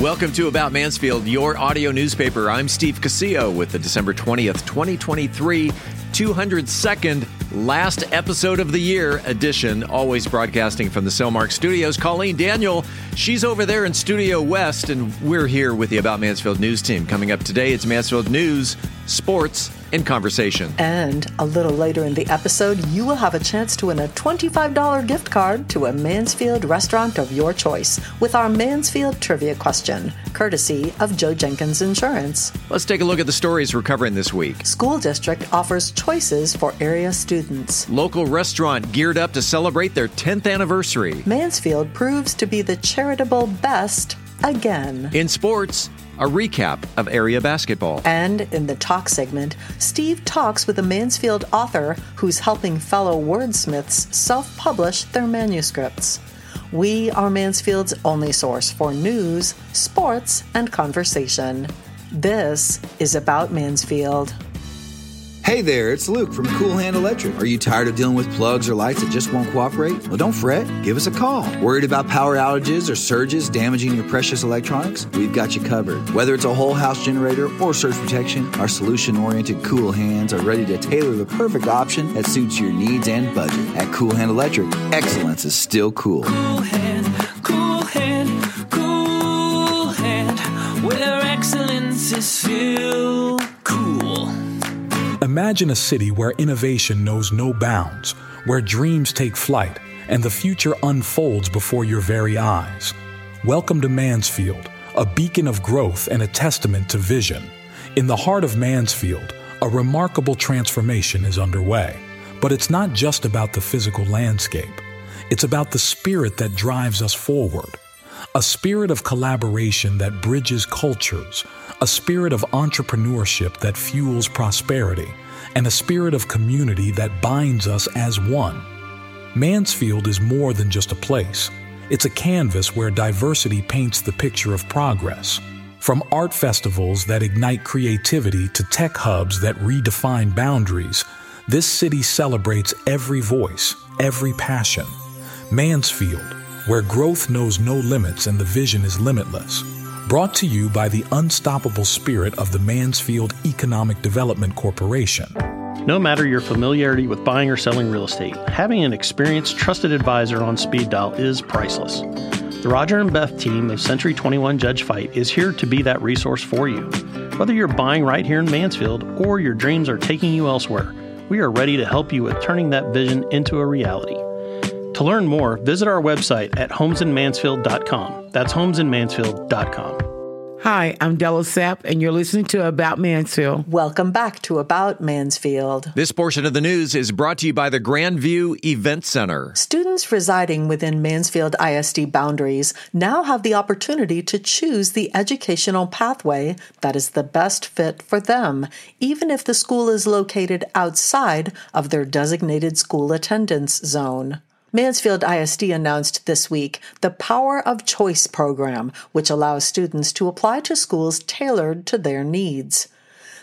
Welcome to About Mansfield, your audio newspaper. I'm Steve Casillo with the December 20th, 2023, 202nd last episode of the year edition, always broadcasting from the Cellmark Studios. Colleen Daniel, she's over there in Studio West, and we're here with the About Mansfield news team. Coming up today, it's Mansfield News, Sports, and conversation. And a little later in the episode, you will have a chance to win a $25 gift card to a Mansfield restaurant of your choice with our Mansfield trivia question, courtesy of Joe Jenkins Insurance. Let's take a look at the stories we're covering this week. School district offers choices for area students. Local restaurant geared up to celebrate their 10th anniversary. Mansfield proves to be the charitable best again. In sports, a recap of area basketball. And in the talk segment, Steve talks with a Mansfield author who's helping fellow wordsmiths self publish their manuscripts. We are Mansfield's only source for news, sports, and conversation. This is About Mansfield. Hey there, it's Luke from Cool Hand Electric. Are you tired of dealing with plugs or lights that just won't cooperate? Well, don't fret. Give us a call. Worried about power outages or surges damaging your precious electronics? We've got you covered. Whether it's a whole house generator or surge protection, our solution oriented cool hands are ready to tailor the perfect option that suits your needs and budget. At Cool Hand Electric, excellence is still cool. Cool hand, cool hand, cool hand, where excellence is cool. Imagine a city where innovation knows no bounds, where dreams take flight, and the future unfolds before your very eyes. Welcome to Mansfield, a beacon of growth and a testament to vision. In the heart of Mansfield, a remarkable transformation is underway. But it's not just about the physical landscape, it's about the spirit that drives us forward. A spirit of collaboration that bridges cultures, a spirit of entrepreneurship that fuels prosperity, and a spirit of community that binds us as one. Mansfield is more than just a place. It's a canvas where diversity paints the picture of progress. From art festivals that ignite creativity to tech hubs that redefine boundaries, this city celebrates every voice, every passion. Mansfield, where growth knows no limits and the vision is limitless. Brought to you by the unstoppable spirit of the Mansfield Economic Development Corporation. No matter your familiarity with buying or selling real estate, having an experienced, trusted advisor on speed dial is priceless. The Roger and Beth team of Century 21 Judge Fite is here to be that resource for you. Whether you're buying right here in Mansfield or your dreams are taking you elsewhere, we are ready to help you with turning that vision into a reality. To learn more, visit our website at homesinmansfield.com. That's homesinmansfield.com. Hi, I'm Della Sapp, and you're listening to About Mansfield. Welcome back to About Mansfield. This portion of the news is brought to you by the Grandview Event Center. Students residing within Mansfield ISD boundaries now have the opportunity to choose the educational pathway that is the best fit for them, even if the school is located outside of their designated school attendance zone. Mansfield ISD announced this week the Power of Choice program, which allows students to apply to schools tailored to their needs.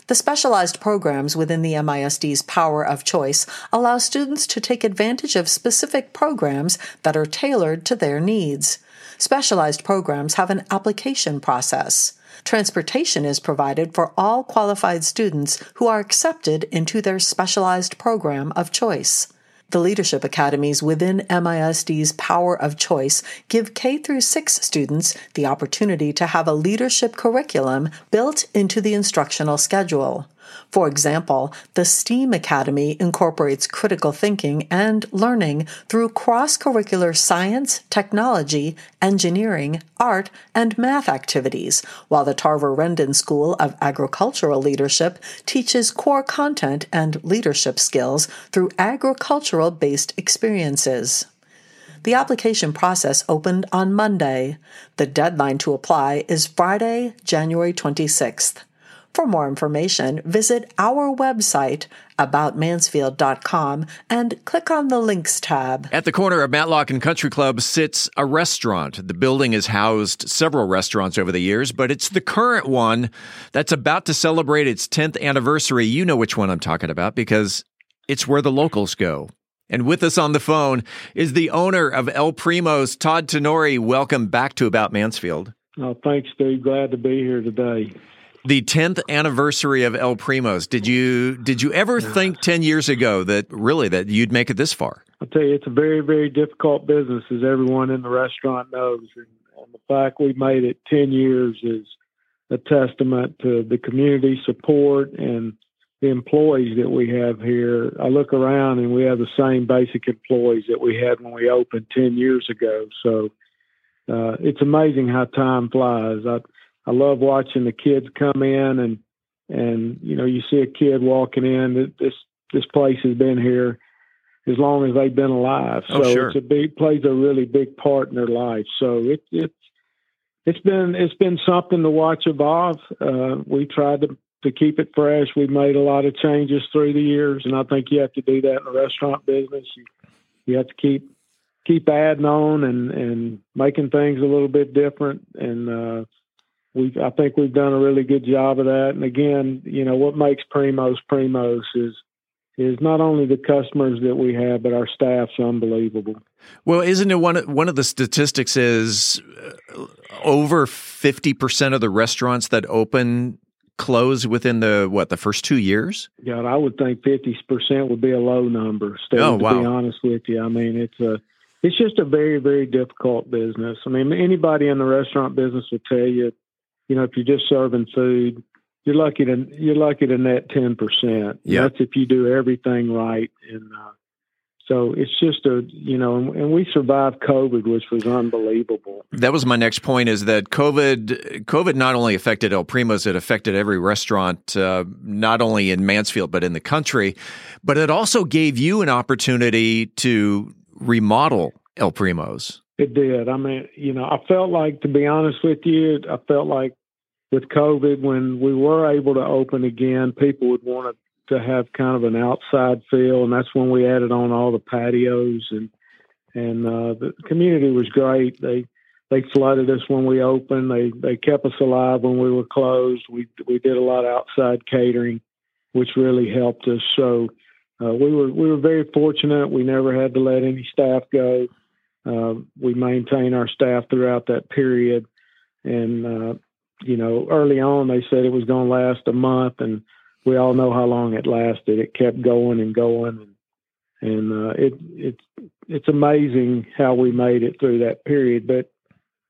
The specialized programs within the MISD's Power of Choice allow students to take advantage of specific programs that are tailored to their needs. Specialized programs have an application process. Transportation is provided for all qualified students who are accepted into their specialized program of choice. The leadership academies within MISD's Power of Choice give K through 6 students the opportunity to have a leadership curriculum built into the instructional schedule. For example, the STEAM Academy incorporates critical thinking and learning through cross curricular science, technology, engineering, art, and math activities, while the Tarver Rendon School of Agricultural Leadership teaches core content and leadership skills through agricultural based experiences. The application process opened on Monday. The deadline to apply is Friday, January 26th. For more information, visit our website aboutmansfield.com and click on the links tab. At the corner of Matlock and Country Club sits a restaurant. The building has housed several restaurants over the years, but it's the current one that's about to celebrate its 10th anniversary. You know which one I'm talking about because it's where the locals go. And with us on the phone is the owner of El Primos, Todd Tenori. Welcome back to About Mansfield. Oh, thanks, Steve. Glad to be here today. The 10th anniversary of El Primos. Did you did you ever think 10 years ago that really that you'd make it this far? I'll tell you, it's a very, very difficult business, as everyone in the restaurant knows. And, and the fact we made it 10 years is a testament to the community support and the employees that we have here. I look around and we have the same basic employees that we had when we opened 10 years ago. So uh, it's amazing how time flies. I, I love watching the kids come in and, and, you know, you see a kid walking in, this, this place has been here as long as they've been alive. Oh, so sure. it's a big plays a really big part in their life. So it, it's it's been it's been something to watch evolve. Uh, we tried to to keep it fresh. We made a lot of changes through the years, and I think you have to do that in the restaurant business. You, you have to keep keep adding on and and making things a little bit different. And uh, we I think we've done a really good job of that. And again, you know what makes Primos Primos is is not only the customers that we have, but our staff's unbelievable. Well, isn't it one one of the statistics is uh, over 50% of the restaurants that open close within the what, the first 2 years? God, I would think fifty percent would be a low number. Steve, Oh, to be honest with you, I mean it's a it's just a very very difficult business. I mean anybody in the restaurant business will tell you, you know, if you're just serving food, you're lucky to you're lucky to net ten percent. Yeah. That's if you do everything right, and uh, so it's just a you know, and, and we survived COVID, which was unbelievable. That was my next point is that COVID COVID not only affected El Primos, it affected every restaurant uh, not only in Mansfield but in the country, but it also gave you an opportunity to remodel El Primos. It did. I mean, you know, I felt like, to be honest with you, I felt like with COVID, when we were able to open again, people would want to, have kind of an outside feel, and that's when we added on all the patios and and uh, the community was great. They they flooded us when we opened. They they kept us alive when we were closed. We we did a lot of outside catering, which really helped us. So uh, we were we were very fortunate. We never had to let any staff go. Uh, we maintain our staff throughout that period, and uh, you know, early on they said it was going to last a month, and we all know how long it lasted. It kept going and going, and and uh, it it's it's amazing how we made it through that period. But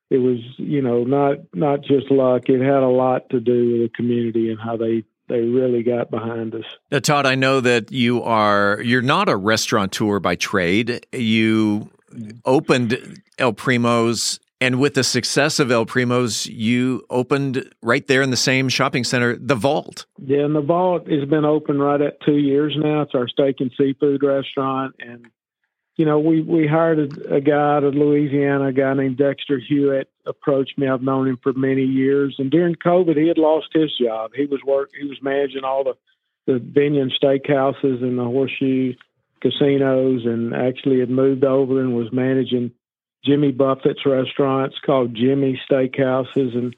it was you know not not just luck. It had a lot to do with the community and how they they really got behind us. Now, Todd, I know that you are you're not a restaurateur by trade. You Mm-hmm. opened El Primos, and with the success of El Primos, you opened right there in the same shopping center, the Vault. Yeah, and the vault has been open right at two years now. It's our steak and seafood restaurant, and you know we we hired a, a guy out of Louisiana, a guy named Dexter Hewitt. Approached me. I've known him for many years, and during COVID, he had lost his job. He was work. He was managing all the the Binion steakhouses and the Horseshoe casinos, and actually had moved over and was managing Jimmy Buffett's restaurants called Jimmy Steakhouses, and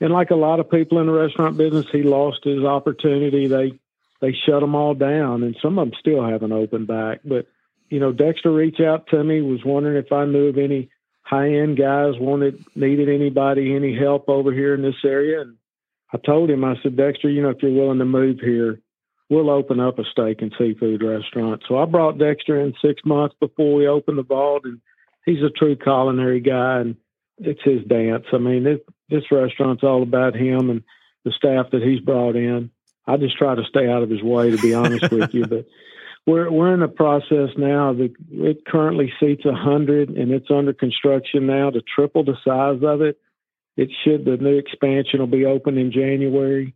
and like a lot of people in the restaurant business, he lost his opportunity. They they shut them all down, and some of them still haven't opened back. But you know, Dexter reached out to me, was wondering if I knew of any high end guys wanted needed anybody any help over here in this area, and I told him, I said, Dexter, you know, if you're willing to move here, we'll open up a steak and seafood restaurant. So I brought Dexter in six months before we opened the vault, and he's a true culinary guy, and it's his dance. I mean, this, this restaurant's all about him and the staff that he's brought in. I just try to stay out of his way, to be honest with you. But we're we're in a process now that it currently seats a hundred, and it's under construction now to triple the size of it. It should the new expansion will be open in January,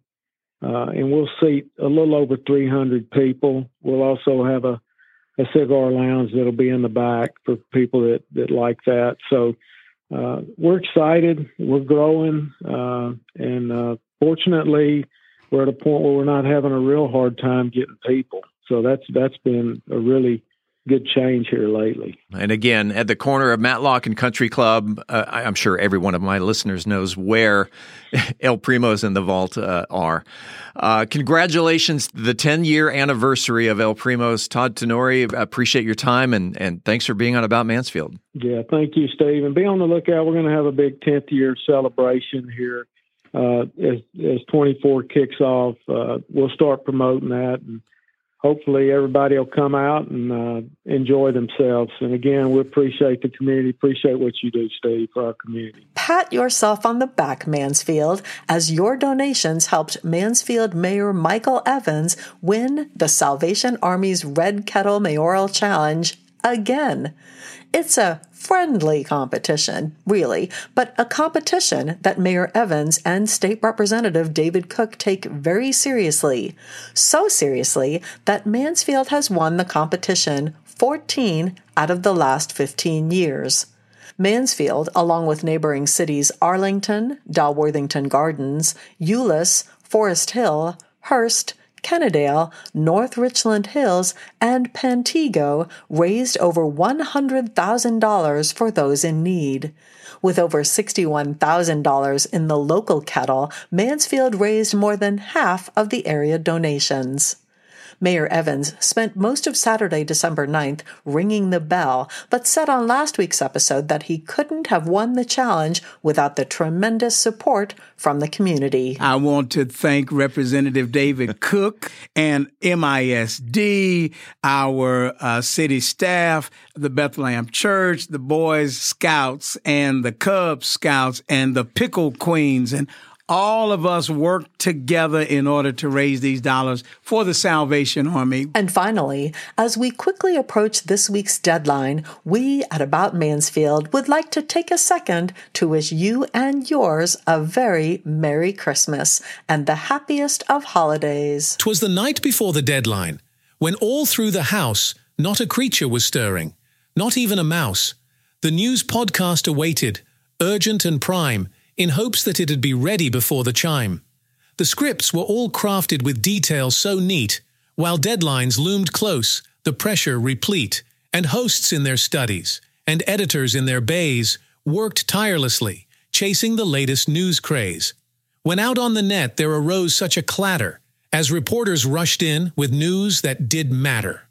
uh, and we'll seat a little over 300 people. We'll also have a a cigar lounge that'll be in the back for people that that like that. So uh, we're excited. We're growing, uh, and uh, fortunately, we're at a point where we're not having a real hard time getting people. So that's that's been a really good change here lately. And again, at the corner of Matlock and Country Club, uh, I'm sure every one of my listeners knows where El Primos and the Vault uh, are. Uh, congratulations, the 10 year anniversary of El Primos. Todd Tenori, appreciate your time and, and thanks for being on About Mansfield. Yeah, thank you, Steve. And be on the lookout. We're going to have a big 10th year celebration here uh, as, as 24 kicks off. Uh, we'll start promoting that. And, hopefully everybody will come out and uh, enjoy themselves. And again, we appreciate the community, appreciate what you do, Steve, for our community. Pat yourself on the back, Mansfield, as your donations helped Mansfield Mayor Michael Evans win the Salvation Army's Red Kettle Mayoral Challenge again. It's a friendly competition, really, but a competition that Mayor Evans and State Representative David Cook take very seriously. So seriously that Mansfield has won the competition 14 out of the last 15 years. Mansfield, along with neighboring cities Arlington, Dalworthington Gardens, Euless, Forest Hill, Hurst, Kennedale, North Richland Hills, and Pantego raised over $100,000 for those in need. With over $61,000 in the local kettle, Mansfield raised more than half of the area donations. Mayor Evans spent most of Saturday, December 9th, ringing the bell, but said on last week's episode that he couldn't have won the challenge without the tremendous support from the community. I want to thank Representative David Cook and MISD, our uh, city staff, the Bethlehem Church, the Boys Scouts, and the Cub Scouts, and the Pickle Queens, and all of us work together in order to raise these dollars for the Salvation Army. And finally, as we quickly approach this week's deadline, we at About Mansfield would like to take a second to wish you and yours a very Merry Christmas and the happiest of holidays. Twas the night before the deadline, when all through the house not a creature was stirring, not even a mouse. The news podcast awaited, urgent and prime, in hopes that it'd be ready before the chime. The scripts were all crafted with details so neat, while deadlines loomed close, the pressure replete, and hosts in their studies, and editors in their bays worked tirelessly, chasing the latest news craze. When out on the net there arose such a clatter, as reporters rushed in with news that did matter.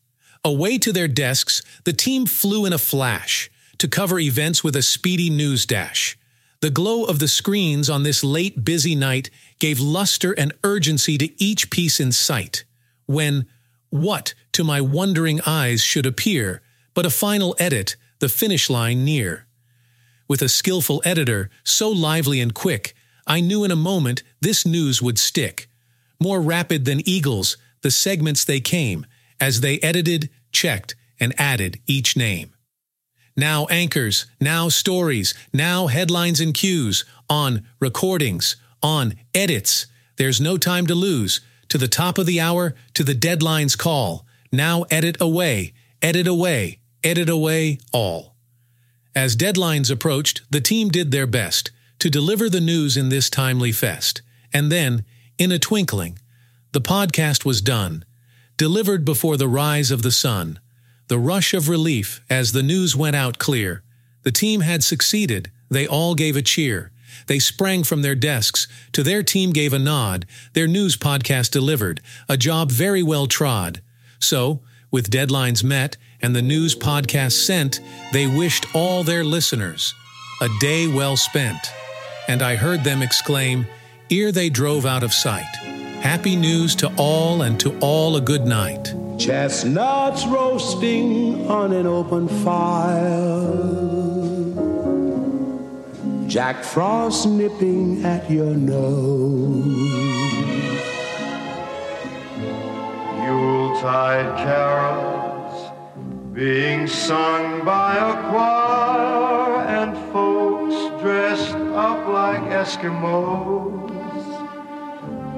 Away to their desks, the team flew in a flash to cover events with a speedy news dash. The glow of the screens on this late busy night gave luster and urgency to each piece in sight. When what to my wondering eyes should appear but a final edit, the finish line near. With a skillful editor, so lively and quick, I knew in a moment this news would stick. More rapid than eagles, the segments they came, as they edited, checked, and added each name. Now anchors, now stories, now headlines and cues, on recordings, on edits. There's no time to lose. To the top of the hour, to the deadline's call. Now edit away, edit away, edit away all. As deadlines approached, the team did their best to deliver the news in this timely fest. And then, in a twinkling, the podcast was done, delivered before the rise of the sun. The rush of relief as the news went out clear. The team had succeeded. They all gave a cheer. They sprang from their desks. To their team gave a nod. Their news podcast delivered. A job very well trod. So, with deadlines met and the news podcast sent, they wished all their listeners a day well spent. And I heard them exclaim, ere they drove out of sight, Happy news to all and to all a good night. Chestnuts roasting on an open fire. Jack Frost nipping at your nose. Yuletide carols being sung by a choir and folks dressed up like Eskimos.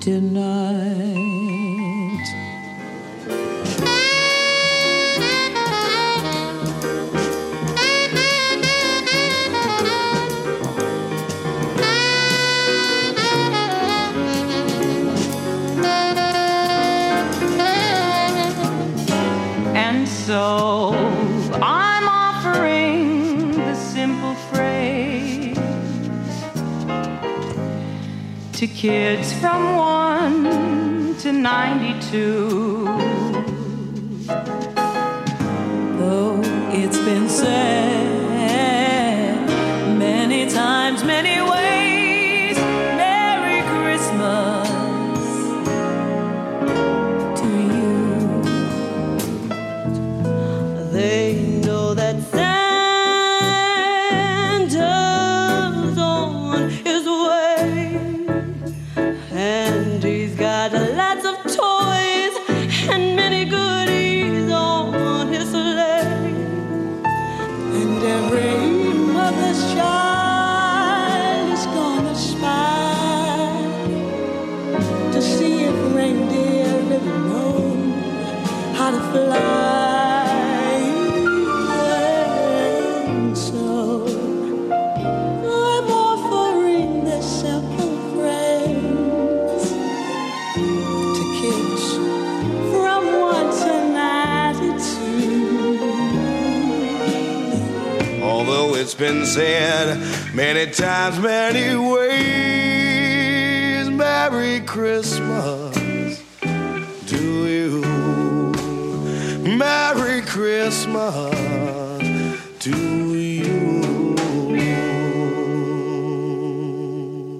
tonight. To kids from 1 to 92. Though it's been said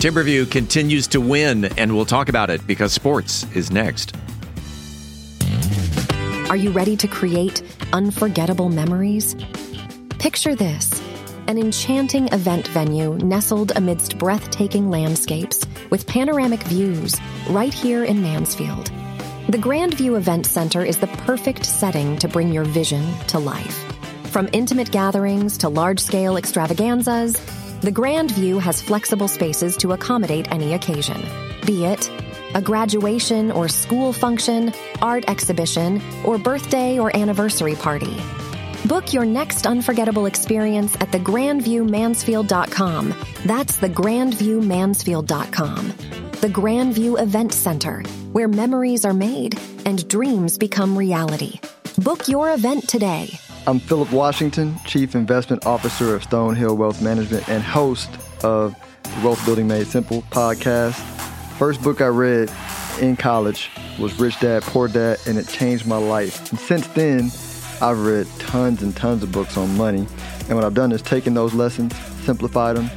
Timberview continues to win, and we'll talk about it because sports is next. Are you ready to create unforgettable memories? Picture this an enchanting event venue nestled amidst breathtaking landscapes with panoramic views right here in Mansfield. The Grandview Event Center is the perfect setting to bring your vision to life. From intimate gatherings to large scale extravaganzas, the Grandview has flexible spaces to accommodate any occasion, be it a graduation or school function, art exhibition, or birthday or anniversary party. Book your next unforgettable experience at thegrandviewmansfield.com. That's thegrandviewmansfield.com. The Grandview Event Center, where memories are made and dreams become reality. Book your event today. I'm Philip Washington, Chief Investment Officer of Stonehill Wealth Management and host of the Wealth Building Made Simple podcast. First book I read in college was Rich Dad Poor Dad, and it changed my life. And since then, I've read tons and tons of books on money. And what I've done is taken those lessons, simplified them,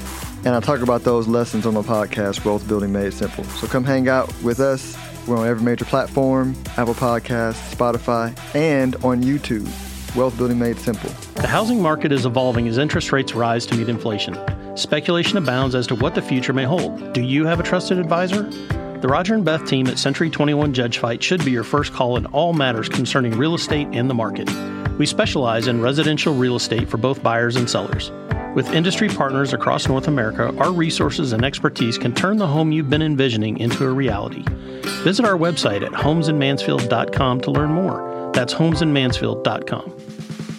and I talk about those lessons on my podcast, Wealth Building Made Simple. So come hang out with us. We're on every major platform Apple Podcasts, Spotify, and on YouTube. Wealth Building Made Simple. The housing market is evolving as interest rates rise to meet inflation. Speculation abounds as to what the future may hold. Do you have a trusted advisor? The Roger and Beth team at Century 21 Judge Fite should be your first call in all matters concerning real estate and the market. We specialize in residential real estate for both buyers and sellers. With industry partners across North America, our resources and expertise can turn the home you've been envisioning into a reality. Visit our website at homesinmansfield.com to learn more. That's homesinmansfield.com.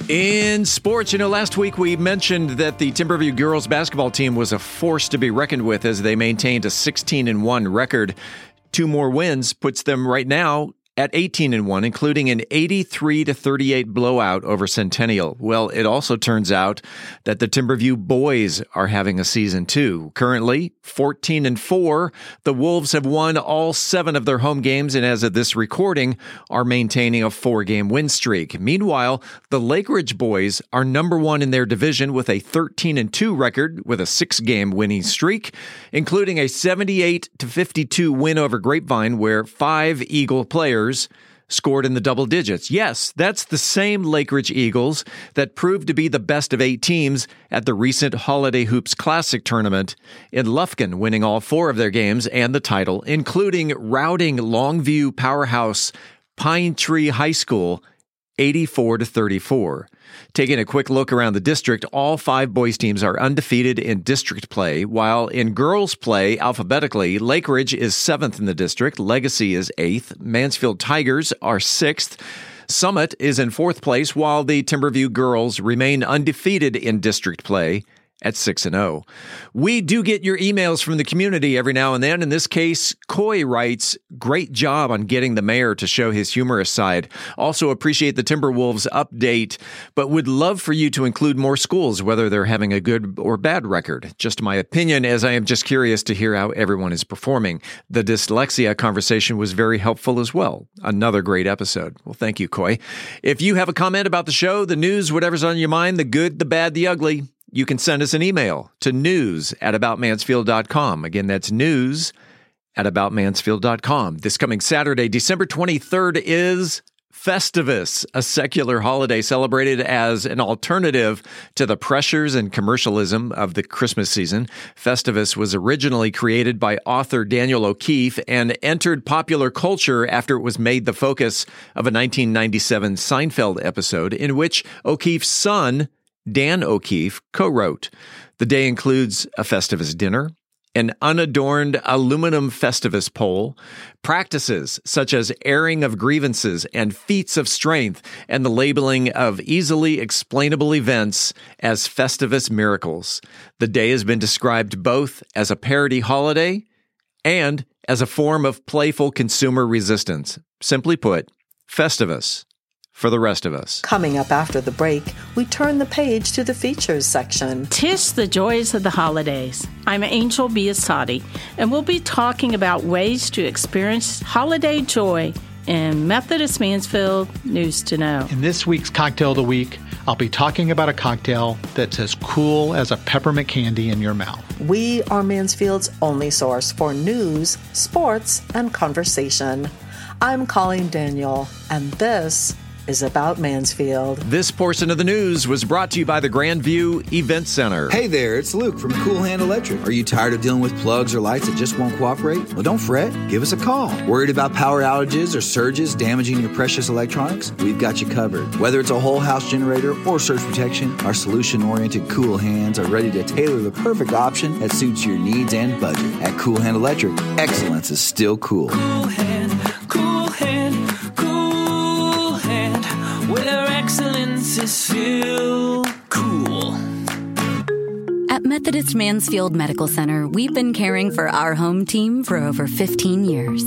In sports, you know, last week we mentioned that the Timberview girls basketball team was a force to be reckoned with as they maintained a 16 and 1 record. Two more wins puts them right now at 18 and 1 including an 83 to 38 blowout over Centennial. Well, it also turns out that the Timberview boys are having a season too. Currently 14 and 4, the Wolves have won all 7 of their home games and as of this recording are maintaining a 4-game win streak. Meanwhile, the Lakeridge boys are number 1 in their division with a 13 and 2 record with a 6-game winning streak, including a 78 to 52 win over Grapevine where 5 Eagle players scored in the double digits. Yes, that's the same Lakeridge Eagles that proved to be the best of eight teams at the recent Holiday Hoops Classic tournament in Lufkin, winning all four of their games and the title, including routing Longview powerhouse Pine Tree High School 84 to 34. Taking a quick look around the district, all five boys teams are undefeated in district play, while in girls play alphabetically, Lake Ridge is seventh in the district, Legacy is eighth, Mansfield Tigers are sixth. Summit is in fourth place, while the Timberview girls remain undefeated in district play at 6 and 0. We do get your emails from the community every now and then. In this case, Coy writes, "Great job on getting the mayor to show his humorous side. Also appreciate the Timberwolves update, but would love for you to include more schools whether they're having a good or bad record. Just my opinion as I am just curious to hear how everyone is performing. The dyslexia conversation was very helpful as well. Another great episode. Well, thank you, Coy. If you have a comment about the show, the news, whatever's on your mind, the good, the bad, the ugly, you can send us an email to news at aboutmansfield.com. Again, that's news at aboutmansfield.com. This coming Saturday, December 23rd, is Festivus, a secular holiday celebrated as an alternative to the pressures and commercialism of the Christmas season. Festivus was originally created by author Daniel O'Keefe and entered popular culture after it was made the focus of a 1997 Seinfeld episode in which O'Keefe's son, Dan O'Keefe co wrote. The day includes a Festivus dinner, an unadorned aluminum Festivus pole, practices such as airing of grievances and feats of strength, and the labeling of easily explainable events as Festivus miracles. The day has been described both as a parody holiday and as a form of playful consumer resistance. Simply put, Festivus for the rest of us. Coming up after the break, we turn the page to the features section. Tis the joys of the holidays. I'm Angel Biasatti, and we'll be talking about ways to experience holiday joy in Methodist Mansfield News to Know. In this week's Cocktail of the Week, I'll be talking about a cocktail that's as cool as a peppermint candy in your mouth. We are Mansfield's only source for news, sports, and conversation. I'm Colleen Daniel, and this is about Mansfield. This portion of the news was brought to you by the Grandview Event Center. Hey there, it's Luke from Cool Hand Electric. Are you tired of dealing with plugs or lights that just won't cooperate? Well, don't fret. Give us a call. Worried about power outages or surges damaging your precious electronics? We've got you covered. Whether it's a whole house generator or surge protection, our solution oriented cool hands are ready to tailor the perfect option that suits your needs and budget. At Cool Hand Electric, excellence is still cool. Cool hand, cool still cool. At Methodist Mansfield Medical Center, we've been caring for our home team for over 15 years.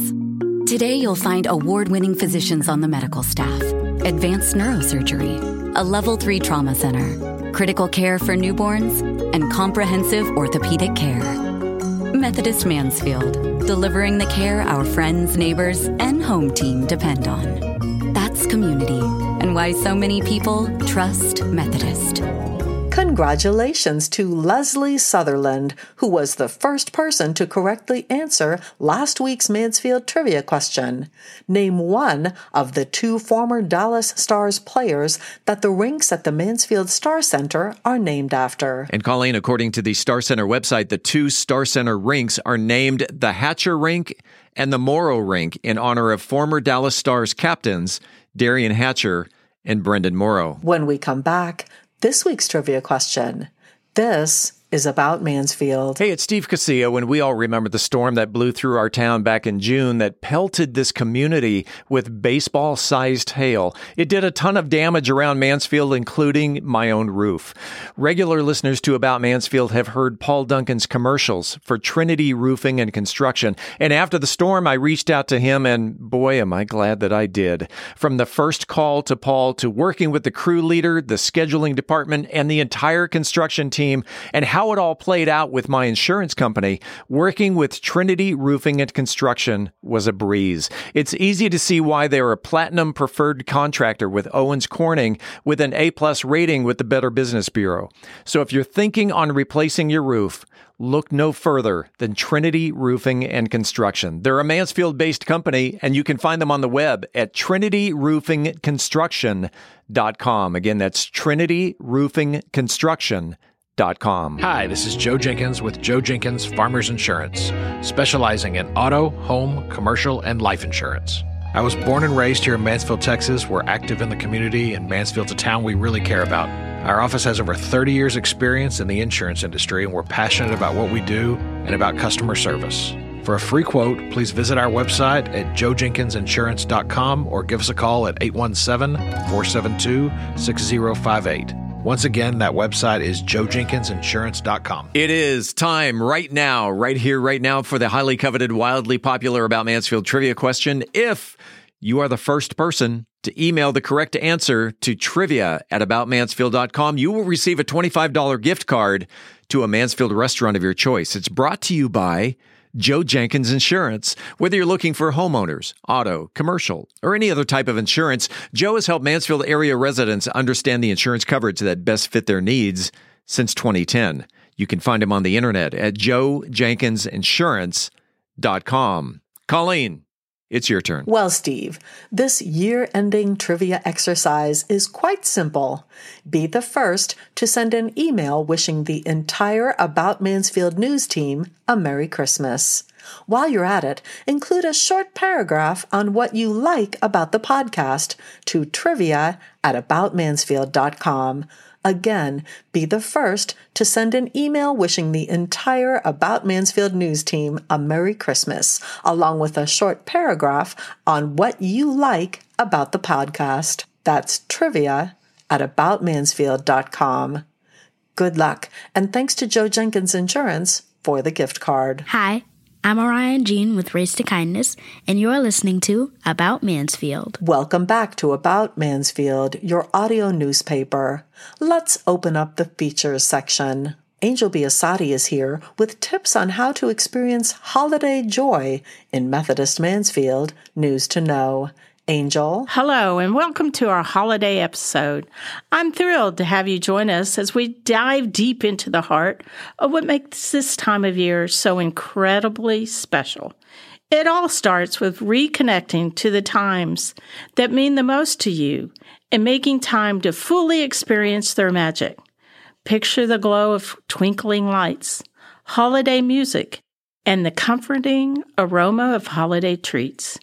Today, you'll find award winning physicians on the medical staff, advanced neurosurgery, a level 3 trauma center, critical care for newborns, and comprehensive orthopedic care. Methodist Mansfield, delivering the care our friends, neighbors, and home team depend on. That's community, and why so many people trust Methodist. Congratulations to Leslie Sutherland, who was the first person to correctly answer last week's Mansfield trivia question. Name one of the two former Dallas Stars players that the rinks at the Mansfield Star Center are named after. And Colleen, according to the Star Center website, the two Star Center rinks are named the Hatcher Rink and the Morrow Rink in honor of former Dallas Stars captains Derian Hatcher and Brenden Morrow. When we come back, this week's trivia question. This is about Mansfield. Hey, it's Steve Casillo, and we all remember the storm that blew through our town back in June that pelted this community with baseball sized hail. It did a ton of damage around Mansfield, including my own roof. Regular listeners to About Mansfield have heard Paul Duncan's commercials for Trinity Roofing and Construction. And after the storm, I reached out to him, and boy, am I glad that I did. From the first call to Paul to working with the crew leader, the scheduling department, and the entire construction team, and how it all played out with my insurance company, working with Trinity Roofing and Construction was a breeze. It's easy to see why they're a platinum preferred contractor with Owens Corning with an A plus rating with the Better Business Bureau. So if you're thinking on replacing your roof, look no further than Trinity Roofing and Construction. They're a Mansfield based company, and you can find them on the web at trinityroofingconstruction.com. Again, that's Trinity Roofing Construction. Hi, this is Joe Jenkins with Joe Jenkins Farmers Insurance, specializing in auto, home, commercial, and life insurance. I was born and raised here in Mansfield, Texas. We're active in the community, and Mansfield's a town we really care about. Our office has over 30 years' experience in the insurance industry, and we're passionate about what we do and about customer service. For a free quote, please visit our website at joejenkinsinsurance.com or give us a call at 817 472 6058. Once again, that website is joejenkinsinsurance.com. It is time right now, right here, right now, for the highly coveted, wildly popular About Mansfield trivia question. If you are the first person to email the correct answer to trivia at aboutmansfield.com, you will receive a $25 gift card to a Mansfield restaurant of your choice. It's brought to you by Joe Jenkins Insurance. Whether you're looking for homeowners, auto, commercial, or any other type of insurance, Joe has helped Mansfield area residents understand the insurance coverage that best fit their needs since 2010. You can find him on the internet at joejenkinsinsurance.com. Colleen, it's your turn. Well, Steve, this year ending trivia exercise is quite simple. Be the first to send an email wishing the entire About Mansfield news team a Merry Christmas. While you're at it, include a short paragraph on what you like about the podcast to trivia at aboutmansfield.com. Again, be the first to send an email wishing the entire About Mansfield news team a Merry Christmas, along with a short paragraph on what you like about the podcast. That's trivia at aboutmansfield.com. Good luck, and thanks to Joe Jenkins Insurance for the gift card. Hi, I'm Orion Jean with Race to Kindness, and you're listening to About Mansfield. Welcome back to About Mansfield, your audio newspaper. Let's open up the features section. Angel Biasatti is here with tips on how to experience holiday joy in Methodist Mansfield. News to know. Angel. Hello, and welcome to our holiday episode. I'm thrilled to have you join us as we dive deep into the heart of what makes this time of year so incredibly special. It all starts with reconnecting to the times that mean the most to you and making time to fully experience their magic. Picture the glow of twinkling lights, holiday music, and the comforting aroma of holiday treats.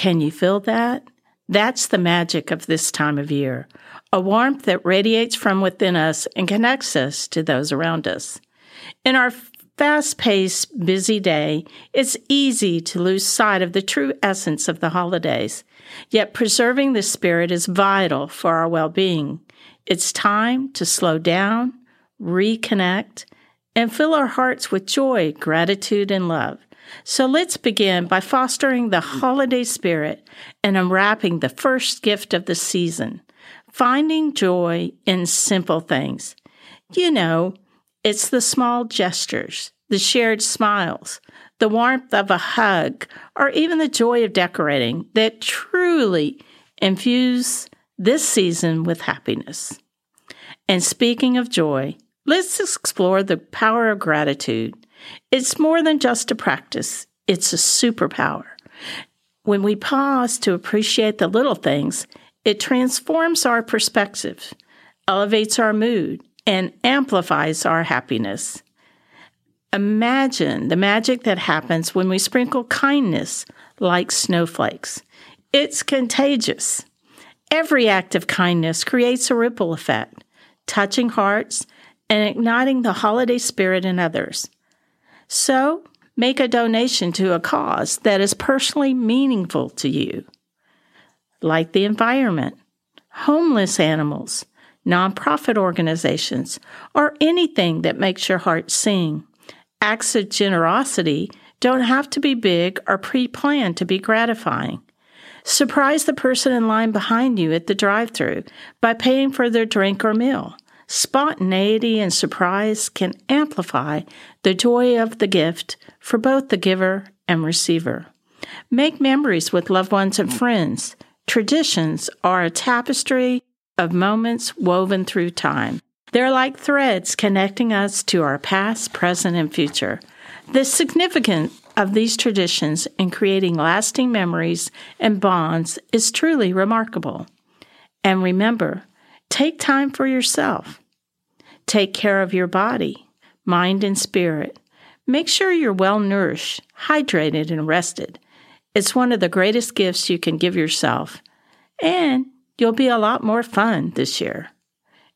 Can you feel that? That's the magic of this time of year a warmth that radiates from within us and connects us to those around us. In our fast paced, busy day, it's easy to lose sight of the true essence of the holidays. Yet preserving the spirit is vital for our well being. It's time to slow down, reconnect, and fill our hearts with joy, gratitude, and love. So let's begin by fostering the holiday spirit and unwrapping the first gift of the season, finding joy in simple things. You know, it's the small gestures, the shared smiles, the warmth of a hug, or even the joy of decorating that truly infuse this season with happiness. And speaking of joy, let's explore the power of gratitude. It's more than just a practice, it's a superpower. When we pause to appreciate the little things, it transforms our perspective, elevates our mood, and amplifies our happiness. Imagine the magic that happens when we sprinkle kindness like snowflakes. It's contagious. Every act of kindness creates a ripple effect, touching hearts and igniting the holiday spirit in others. So, make a donation to a cause that is personally meaningful to you, like the environment, homeless animals, nonprofit organizations, or anything that makes your heart sing. Acts of generosity don't have to be big or pre planned to be gratifying. Surprise the person in line behind you at the drive through by paying for their drink or meal. Spontaneity and surprise can amplify the joy of the gift for both the giver and receiver. Make memories with loved ones and friends. Traditions are a tapestry of moments woven through time. They're like threads connecting us to our past, present, and future. The significance of these traditions in creating lasting memories and bonds is truly remarkable. And remember, take time for yourself. Take care of your body, mind, and spirit. Make sure you're well nourished, hydrated, and rested. It's one of the greatest gifts you can give yourself, and you'll be a lot more fun this year.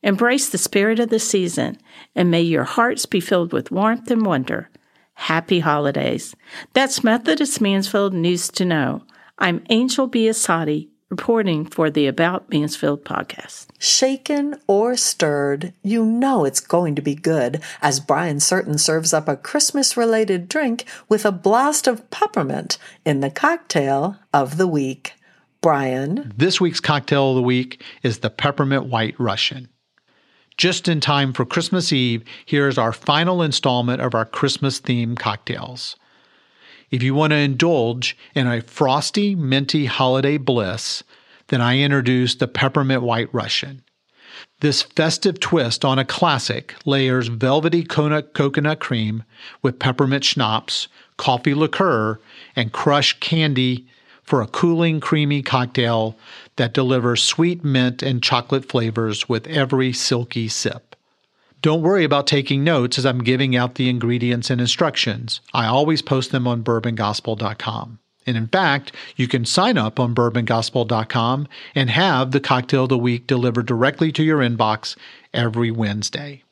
Embrace the spirit of the season, and may your hearts be filled with warmth and wonder. Happy holidays. That's Methodist Mansfield News to Know. I'm Angel Biasatti, reporting for the About Mansfield podcast. Shaken or stirred, you know it's going to be good as Brian Certain serves up a Christmas related drink with a blast of peppermint in the cocktail of the week. Brian. This week's cocktail of the week is the Peppermint White Russian. Just in time for Christmas Eve, here's our final installment of our Christmas themed cocktails. If you want to indulge in a frosty, minty holiday bliss, then I introduce the Peppermint White Russian. This festive twist on a classic layers velvety coconut cream with peppermint schnapps, coffee liqueur, and crushed candy for a cooling, creamy cocktail that delivers sweet mint and chocolate flavors with every silky sip. Don't worry about taking notes as I'm giving out the ingredients and instructions. I always post them on bourbongospel.com. And in fact, you can sign up on bourbongospel.com and have the cocktail of the week delivered directly to your inbox every Wednesday.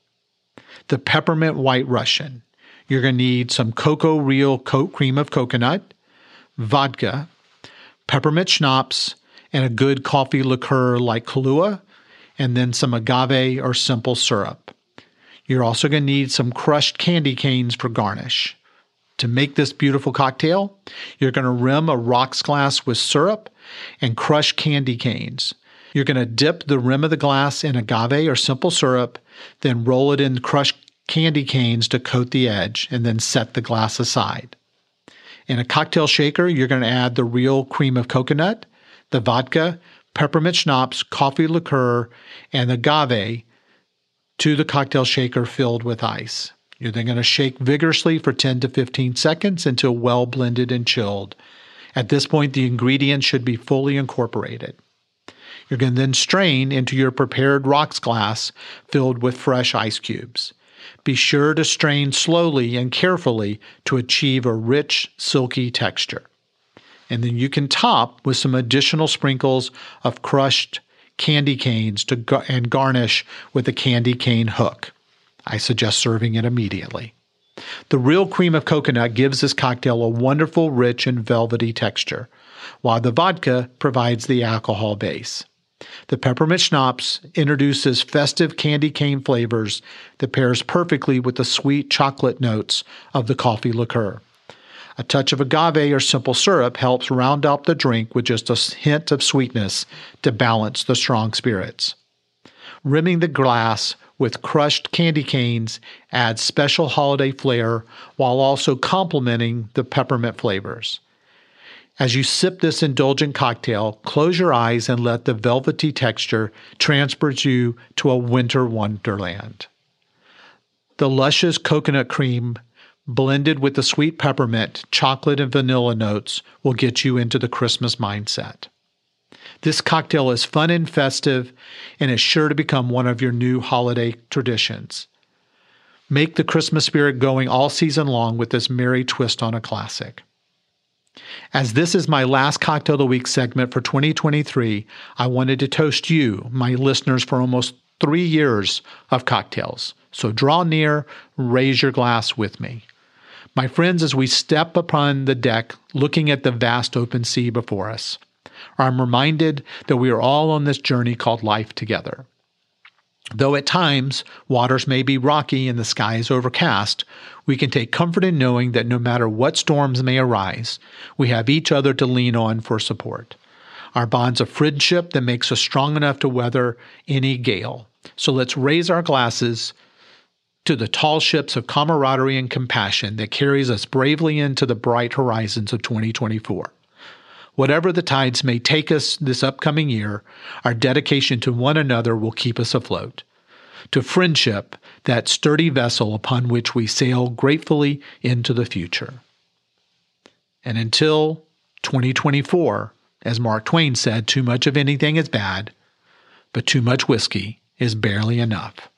The Peppermint White Russian. You're going to need some Coco Real Coat cream of coconut, vodka, peppermint schnapps, and a good coffee liqueur like Kahlua, and then some agave or simple syrup. You're also going to need some crushed candy canes for garnish. To make this beautiful cocktail, you're going to rim a rocks glass with syrup and crushed candy canes. You're going to dip the rim of the glass in agave or simple syrup, then roll it in crushed candy canes to coat the edge, and then set the glass aside. In a cocktail shaker, you're going to add the real cream of coconut, the vodka, peppermint schnapps, coffee liqueur, and agave to the cocktail shaker filled with ice. You're then going to shake vigorously for 10 to 15 seconds until well blended and chilled. At this point, the ingredients should be fully incorporated. You're going to then strain into your prepared rocks glass filled with fresh ice cubes. Be sure to strain slowly and carefully to achieve a rich, silky texture. And then you can top with some additional sprinkles of crushed candy canes to gar- and garnish with a candy cane hook. I suggest serving it immediately. The real cream of coconut gives this cocktail a wonderful, rich, and velvety texture, while the vodka provides the alcohol base. The peppermint schnapps introduces festive candy cane flavors that pairs perfectly with the sweet chocolate notes of the coffee liqueur. A touch of agave or simple syrup helps round out the drink with just a hint of sweetness to balance the strong spirits. Rimming the glass with crushed candy canes adds special holiday flair while also complementing the peppermint flavors. As you sip this indulgent cocktail, close your eyes and let the velvety texture transport you to a winter wonderland. The luscious coconut cream blended with the sweet peppermint, chocolate, and vanilla notes will get you into the Christmas mindset. This cocktail is fun and festive and is sure to become one of your new holiday traditions. Make the Christmas spirit going all season long with this merry twist on a classic. As this is my last Cocktail of the Week segment for 2023, I wanted to toast you, my listeners, for almost three years of cocktails. So draw near, raise your glass with me. My friends, as we step upon the deck looking at the vast open sea before us, I'm reminded that we are all on this journey called life together. Though at times waters may be rocky and the sky is overcast, we can take comfort in knowing that no matter what storms may arise, we have each other to lean on for support. Our bonds of friendship that makes us strong enough to weather any gale. So let's raise our glasses to the tall ships of camaraderie and compassion that carries us bravely into the bright horizons of 2024. Whatever the tides may take us this upcoming year, our dedication to one another will keep us afloat. To friendship, that sturdy vessel upon which we sail gratefully into the future. And until 2024, as Mark Twain said, too much of anything is bad, but too much whiskey is barely enough.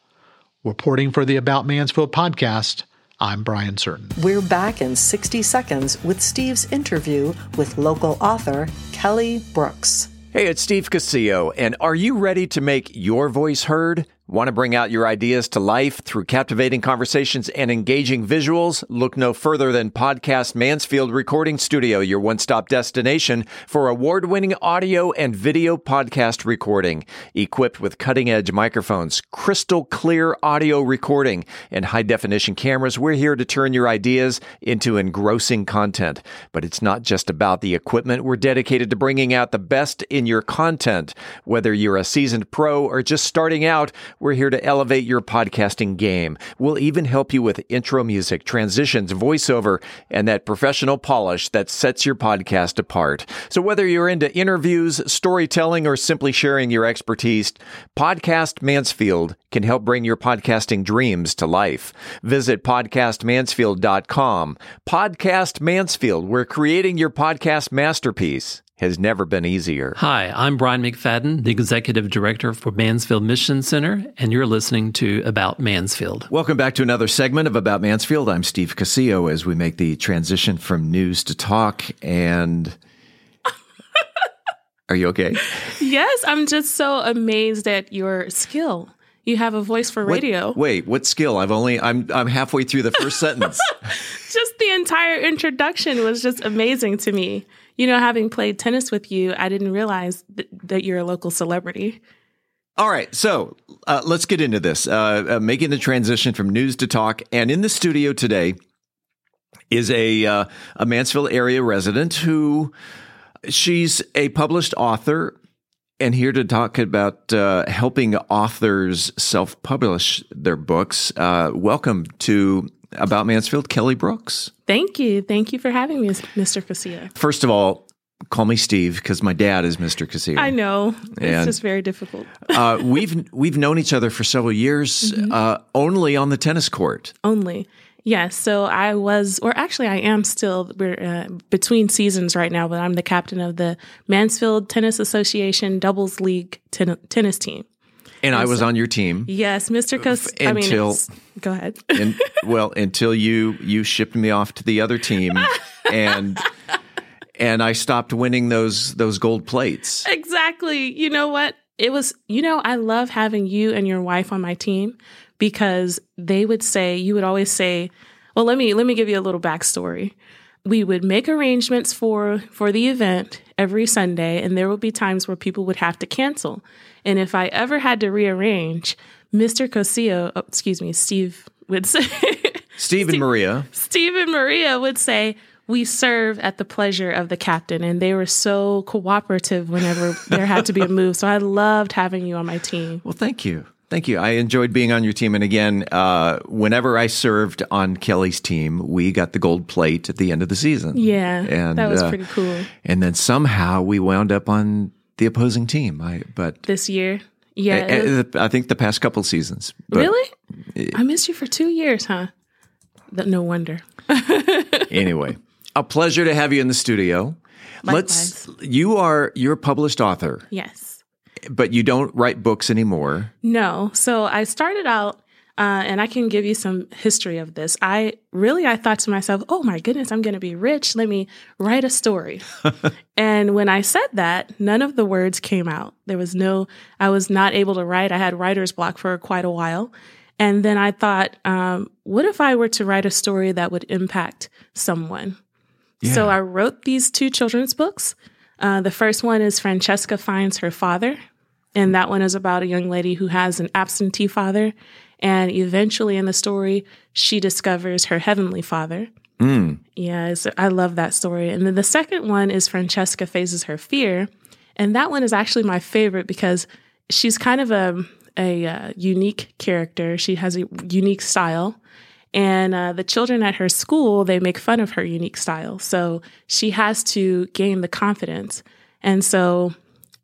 Reporting for the About Mansfield podcast, I'm Brian Certain. We're back in 60 seconds with Steve's interview with local author Kellie Brooks. Hey, it's Steve Casillo, and are you ready to make your voice heard? Want to bring out your ideas to life through captivating conversations and engaging visuals? Look no further than Podcast Mansfield Recording Studio, your one stop destination for award winning audio and video podcast recording. Equipped with cutting edge microphones, crystal clear audio recording, and high definition cameras, we're here to turn your ideas into engrossing content. But it's not just about the equipment, we're dedicated to bringing out the best in your content. Whether you're a seasoned pro or just starting out, we're here to elevate your podcasting game. We'll even help you with intro music, transitions, voiceover, and that professional polish that sets your podcast apart. So whether you're into interviews, storytelling, or simply sharing your expertise, Podcast Mansfield can help bring your podcasting dreams to life. Visit podcastmansfield.com. Podcast Mansfield, we're creating your podcast masterpiece has never been easier. Hi, I'm Brian McFadden, the Executive Director for Mansfield Mission Center, and you're listening to About Mansfield. Welcome back to another segment of About Mansfield. I'm Steve Casillo as we make the transition from news to talk. And are you okay? Yes, I'm just so amazed at your skill. You have a voice for radio. What, wait, what skill? I've only I'm I'm halfway through the first sentence. just the entire introduction was just amazing to me. You know, having played tennis with you, I didn't realize th- that you're a local celebrity. All right, so uh, let's get into this. Uh, uh, making the transition from news to talk, and in the studio today is a uh, a Mansfield area resident who she's a published author and here to talk about uh, helping authors self publish their books. Uh, welcome to About Mansfield, Kellie Brooks. Thank you. Thank you for having me, Mr. Casilla. First of all, call me Steve because my dad is Mr. Casilla. I know. It's just very difficult. uh, we've we've known each other for several years, Mhm. uh, only on the tennis court. Only. Yes. So I was, or actually, I am still, we're uh, between seasons right now, but I'm the captain of the Mansfield Tennis Association Doubles League ten- tennis team. And I was so- on your team. Yes, Mr. Cos. I mean, until- go ahead. and well, until you you shipped me off to the other team, and and I stopped winning those those gold plates. Exactly. You know what? It was, you know, I love having you and your wife on my team because they would say, you would always say, well, let me let me give you a little backstory. We would make arrangements for for the event every Sunday, and there would be times where people would have to cancel. And if I ever had to rearrange, Mr. Casillo, oh, excuse me, Steve would say, Steve and Maria. Steve and Maria would say, we serve at the pleasure of the captain. And they were so cooperative whenever there had to be a move. So I loved having you on my team. Well, thank you. Thank you. I enjoyed being on your team. And again, uh, whenever I served on Kellie's team, we got the gold plate at the end of the season. Yeah, And, that was uh, pretty cool. And then somehow we wound up on the opposing team. I but This year. Yeah. I, it I think the past couple seasons. Really? I missed you for two years, huh? No wonder. anyway, a pleasure to have you in the studio. Let's. You are you're a published author, Yes. but you don't write books anymore. No. So I started out, uh, and I can give you some history of this. I really, I thought to myself, oh my goodness, I'm going to be rich. Let me write a story. and when I said that, none of the words came out. There was no, I was not able to write. I had writer's block for quite a while. And then I thought, um, what if I were to write a story that would impact someone? So I wrote these two children's books. Uh, the first one is Francesca Finds Her Father. And that one is about a young lady who has an absentee father. And eventually in the story, she discovers her heavenly father. Mm. Yeah, I love that story. And then the second one is Francesca Faces Her Fear. And that one is actually my favorite because she's kind of a, a uh, unique character. She has a unique style. And uh, the children at her school, they make fun of her unique style. So she has to gain the confidence. And so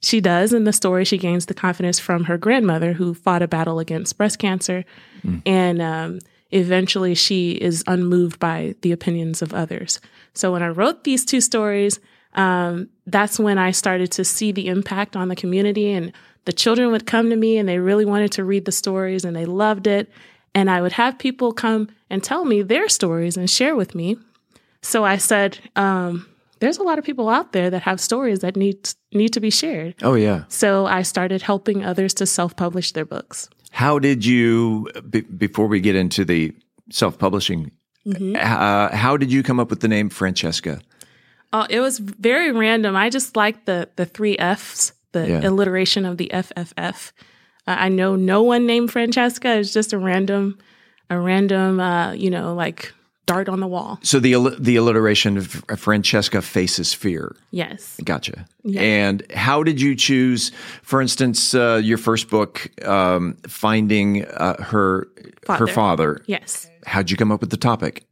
she does in the story. She gains the confidence from her grandmother who fought a battle against breast cancer. And um, eventually she is unmoved by the opinions of others. So when I wrote these two stories, um, that's when I started to see the impact on the community. And the children would come to me and they really wanted to read the stories and they loved it. And I would have people come and tell me their stories and share with me. So I said, um, there's a lot of people out there that have stories that need need to be shared. Oh yeah. So I started helping others to self-publish their books. How did you be, before we get into the self-publishing Mhm. uh, how did you come up with the name Francesca? Uh, it was very random. I just liked the the three Fs, the Yeah. alliteration of the FFF. Uh, I know no one named Francesca. It's just a random, a random, uh, you know, like dart on the wall. So the the alliteration of Francesca faces fear. Yes. Gotcha. Yeah. And how did you choose, for instance, uh, your first book, um, finding uh, her her Father. father? Yes. How'd you come up with the topic?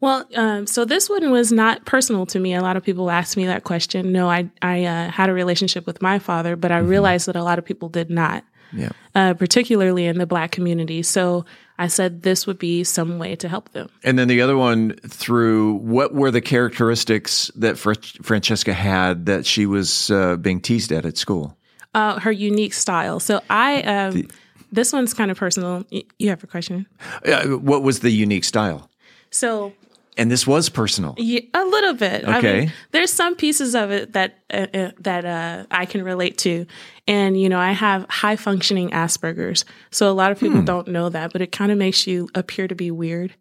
Well, um, so this one was not personal to me. A lot of people ask me that question. No, I I uh, had a relationship with my father, but I realized that a lot of people did not. Yeah. Uh, particularly in the black community. So I said this would be some way to help them. And then the other one through what were the characteristics that Fr- Francesca had that she was uh, being teased at at school? Uh, her unique style. So I, um, this one's kind of personal. You have a question? Uh, what was the unique style? So And this was personal. Yeah, a little bit. I Okay. mean, there's some pieces of it that uh, uh, that uh, I can relate to, and you know, I have high functioning Asperger's, so a lot of people Hmm. don't know that, but it kind of makes you appear to be weird.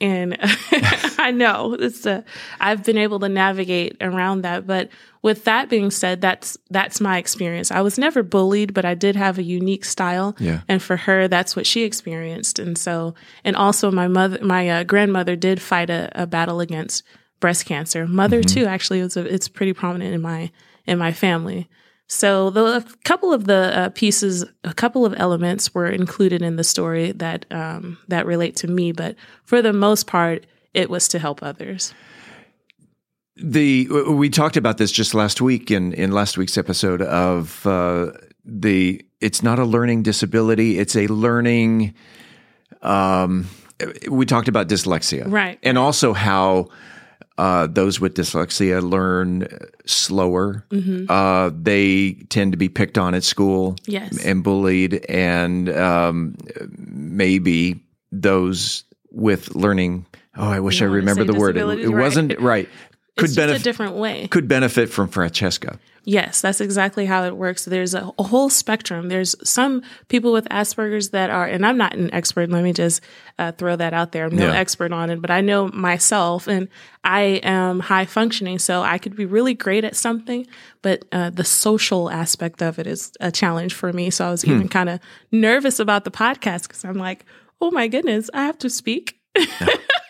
And I know it's uh, I've been able to navigate around that, but with that being said, that's that's my experience. I was never bullied, but I did have a unique style, Yeah. and for her, that's what she experienced. And so, and also my mother, my uh, grandmother did fight a, a battle against breast cancer. Mother Mm-hmm. too, actually, it's a, it's pretty prominent in my in my family. So the a couple of the uh, pieces, a couple of elements were included in the story that um, that relate to me, but for the most part, it was to help others. The we talked about this just last week in in last week's episode of uh, the it's not a learning disability it's a learning um we talked about dyslexia Right. and also how uh, those with dyslexia learn slower. Mhm. Uh, they tend to be picked on at school Yes. and bullied, and um, maybe those with learning. Oh, I wish I remember the word. It, it right. wasn't right. Could It's just a benefit different way. Could benefit from Francesca. Yes, that's exactly how it works. There's a, a whole spectrum. There's some people with Asperger's that are, and I'm not an expert. Let me just uh, throw that out there. I'm no Yeah. expert on it, but I know myself, and I am high functioning, so I could be really great at something, but uh, the social aspect of it is a challenge for me. So I was Hmm. even kind of nervous about the podcast because I'm like, oh my goodness, I have to speak.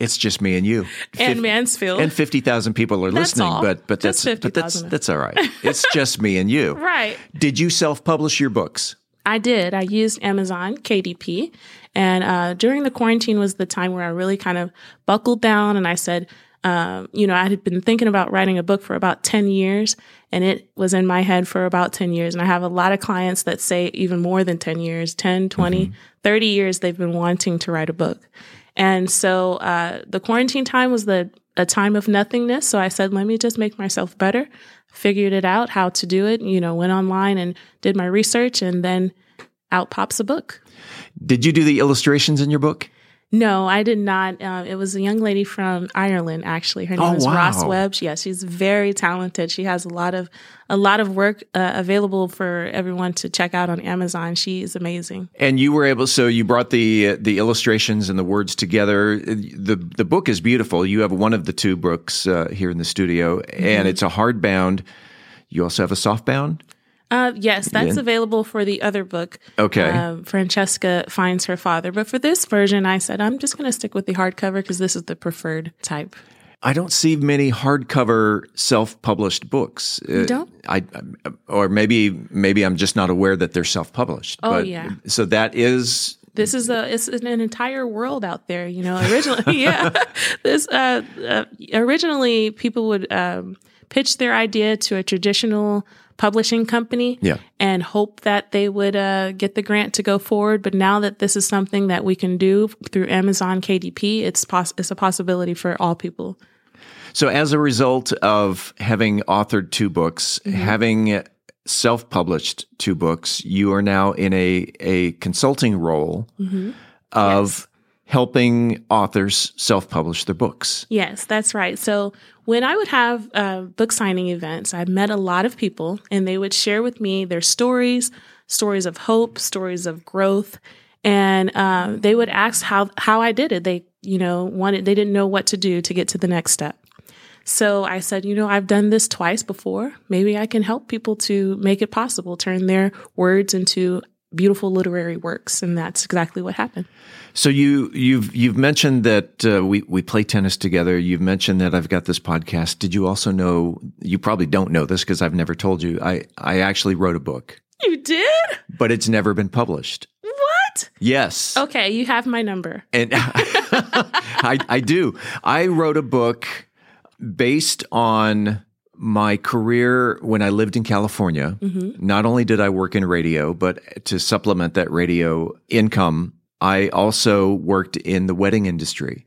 It's just me and you. And Mansfield. And 50,000 people are That's listening, all. but but Just that's but that's 50,000. that's all right. It's just me and you. Right. Did you self-publish your books? I did. I used Amazon KDP, and uh, during the quarantine was the time where I really kind of buckled down, and I said, um, you know, I had been thinking about writing a book for about ten years, and it was in my head for about ten years. And I have a lot of clients that say even more than ten years, 10, 20, 30 years they've been wanting to write a book. And so uh, the quarantine time was the a time of nothingness. So I said, let me just make myself better. Figured it out how to do it. You know, went online and did my research, and then out pops a book. Did you do the illustrations in your book? No, I did not. Uh, it was a young lady from Ireland, actually. Her name Oh, is Ross. Webb. Yeah, she's very talented. She has a lot of a lot of work uh, available for everyone to check out on Amazon. She is amazing. And you were able so you brought the the illustrations and the words together. The the book is beautiful. You have one of the two books uh, here in the studio and Mhm. it's a hardbound. You also have a softbound? Uh, yes, that's Yeah. available for the other book. Okay. Um, Francesca finds her father, but for this version, I said I'm just going to stick with the hardcover because this is the preferred type. I don't see many hardcover self-published books. Uh, You don't? I, I or maybe maybe I'm just not aware that they're self-published. Oh, but, yeah. So that is This is a it's an entire world out there. You know, originally, yeah. This uh, uh, originally people would um, pitch their idea to a traditional publishing company, Yeah. and hope that they would uh, get the grant to go forward. But now that this is something that we can do through Amazon KDP, it's poss- it's a possibility for all people. So, as a result of having authored two books, Mhm. having self published two books, you are now in a, a consulting role. Mm-hmm. of helping authors self publish their books. Yes, that's right. So when I would have uh, book signing events, I met a lot of people and they would share with me their stories, stories of hope, stories of growth. And um, they would ask how, how I did it. They, you know, wanted, they didn't know what to do to get to the next step. So I said, you know, I've done this twice before. Maybe I can help people to make it possible, turn their words into beautiful literary works. And that's exactly what happened. So you you've you've mentioned that uh, we we play tennis together. You've mentioned that I've got this podcast. Did you also know? You probably don't know this because I've never told you. I I actually wrote a book, You did? but it's never been published. What? Yes, Okay, you have my number. and I I do. I wrote a book based on my career when I lived in California. Mhm. Not only did I work in radio, but to supplement that radio income, I also worked in the wedding industry.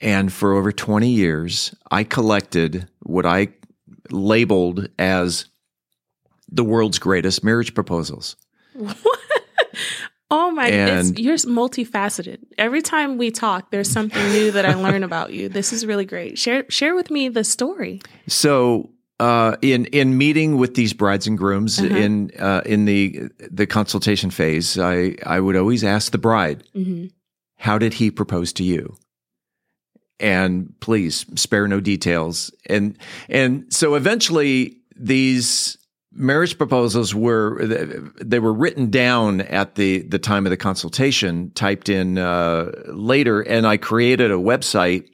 And for over 20 years, I collected what I labeled as the world's greatest marriage proposals. Oh my! And- you're multifaceted. Every time we talk, there's something new that I learn about you. This is really great. Share share with me the story. So, uh, in in meeting with these brides and grooms Uh-huh. in uh, in the the consultation phase, I I would always ask the bride, hmm "How did he propose to you?" And please spare no details. And and so eventually these marriage proposals were they were written down at the the time of the consultation, typed in uh, later, and I created a website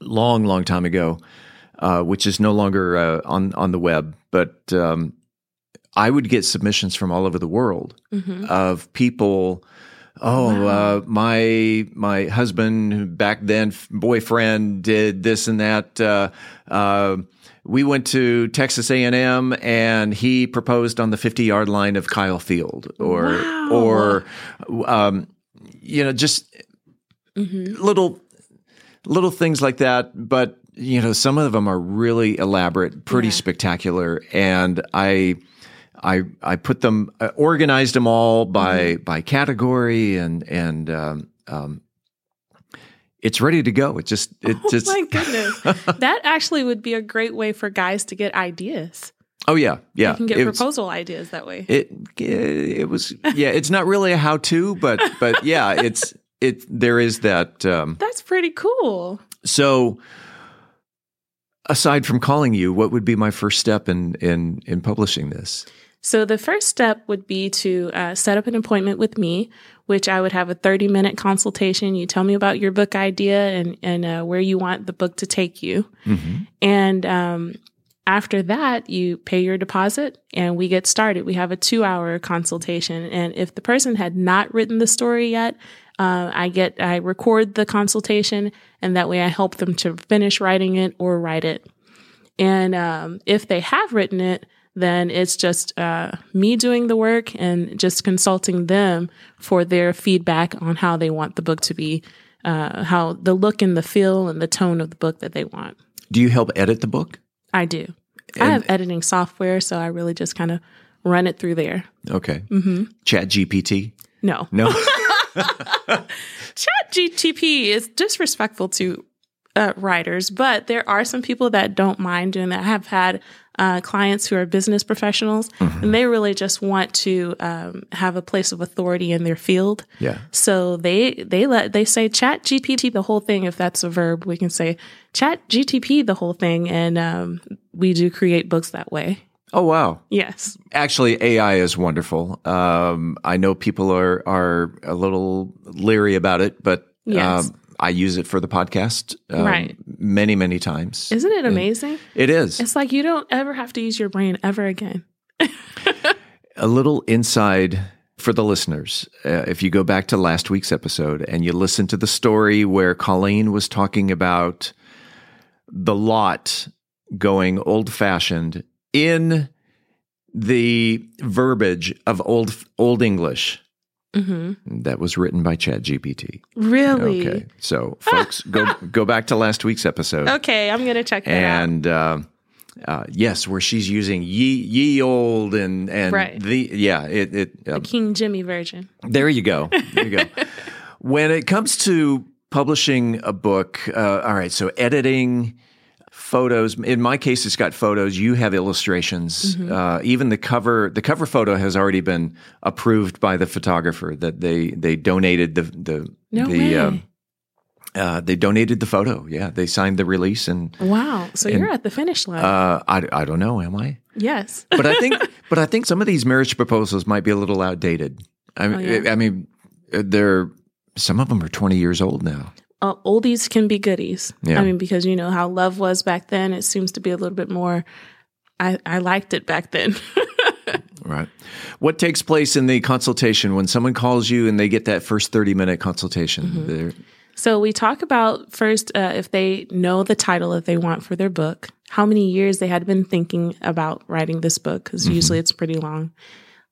long, long time ago, uh, which is no longer uh, on on the web. But um, I would get submissions from all over the world Mhm. of people. Oh, uh, my my husband back then boyfriend did this and that. We went to Texas A and M, and he proposed on the fifty yard line of Kyle Field, or Wow. or um, you know just Mm-hmm. little little things like that but you know some of them are really elaborate pretty spectacular and i i i put them uh, organized them all by by category and and um, um it's ready to go it just it Oh just my goodness, that actually would be a great way for guys to get ideas. oh yeah yeah you can get it was- proposal ideas that way. it it was yeah it's not really a how to but but yeah it's it there is that um That's pretty cool. So, aside from calling you, what would be my first step in in in publishing this? So the first step would be to uh, set up an appointment with me, which I would have a 30 minute consultation. You tell me about your book idea and, and uh, where you want the book to take you. And um, after that, you pay your deposit and we get started. We have a two hour consultation. And if the person had not written the story yet, uh, I get, I record the consultation and that way I help them to finish writing it or write it. And um, if they have written it, then it's just uh, me doing the work and just consulting them for their feedback on how they want the book to be, uh, how the look and the feel and the tone of the book that they want. Do you help edit the book? I do. I have editing software, so I really just kind of run it through there. Okay. hmm Chat GPT? No. No. Chat GTP is disrespectful to uh, writers, but there are some people that don't mind doing that. I have had uh, clients who are business professionals, and they really just want to um, have a place of authority in their field. Yeah. So they they let they say Chat GPT the whole thing. If that's a verb, we can say Chat GTP the whole thing, and um, we do create books that way. Oh wow. Yes. Actually, AI is wonderful. Um, I know people are are a little leery about it, but Yes. um, I use it for the podcast um, Right. many many times. Isn't it amazing? It is. It's like you don't ever have to use your brain ever again. a little inside for the listeners. Uh, if you go back to last week's episode and you listen to the story where Colleen was talking about the lot going old fashioned in the verbiage of old old English hmm that was written by ChatGPT. Really? Okay, so folks, go go back to last week's episode. Okay, I'm gonna check that out. and uh, uh, yes, where she's using ye ye old and and Right. the yeah it it The um, King Jimmy version. there you go there you go. When it comes to publishing a book, uh, all right, so editing, photos. In my case, it's got photos. You have illustrations. Mhm. Uh, even the cover, the cover photo has already been approved by the photographer. That they they donated the the No the way. um, uh, they donated the photo. Yeah, they signed the release and. Wow. So and, you're at the finish line. Uh, I, I don't know. Am I? yes. But I think but I think some of these marriage proposals might be a little outdated. I mean, Oh, yeah? I mean, they're some of them are twenty years old now. Uh, oldies can be goodies. Yeah. I mean, because you know how love was back then, it seems to be a little bit more. I, I liked it back then. Right. What takes place in the consultation when someone calls you and they get that first 30 minute consultation? Mm-hmm. So we talk about first uh, if they know the title that they want for their book, how many years they had been thinking about writing this book, because Mm-hmm. usually it's pretty long.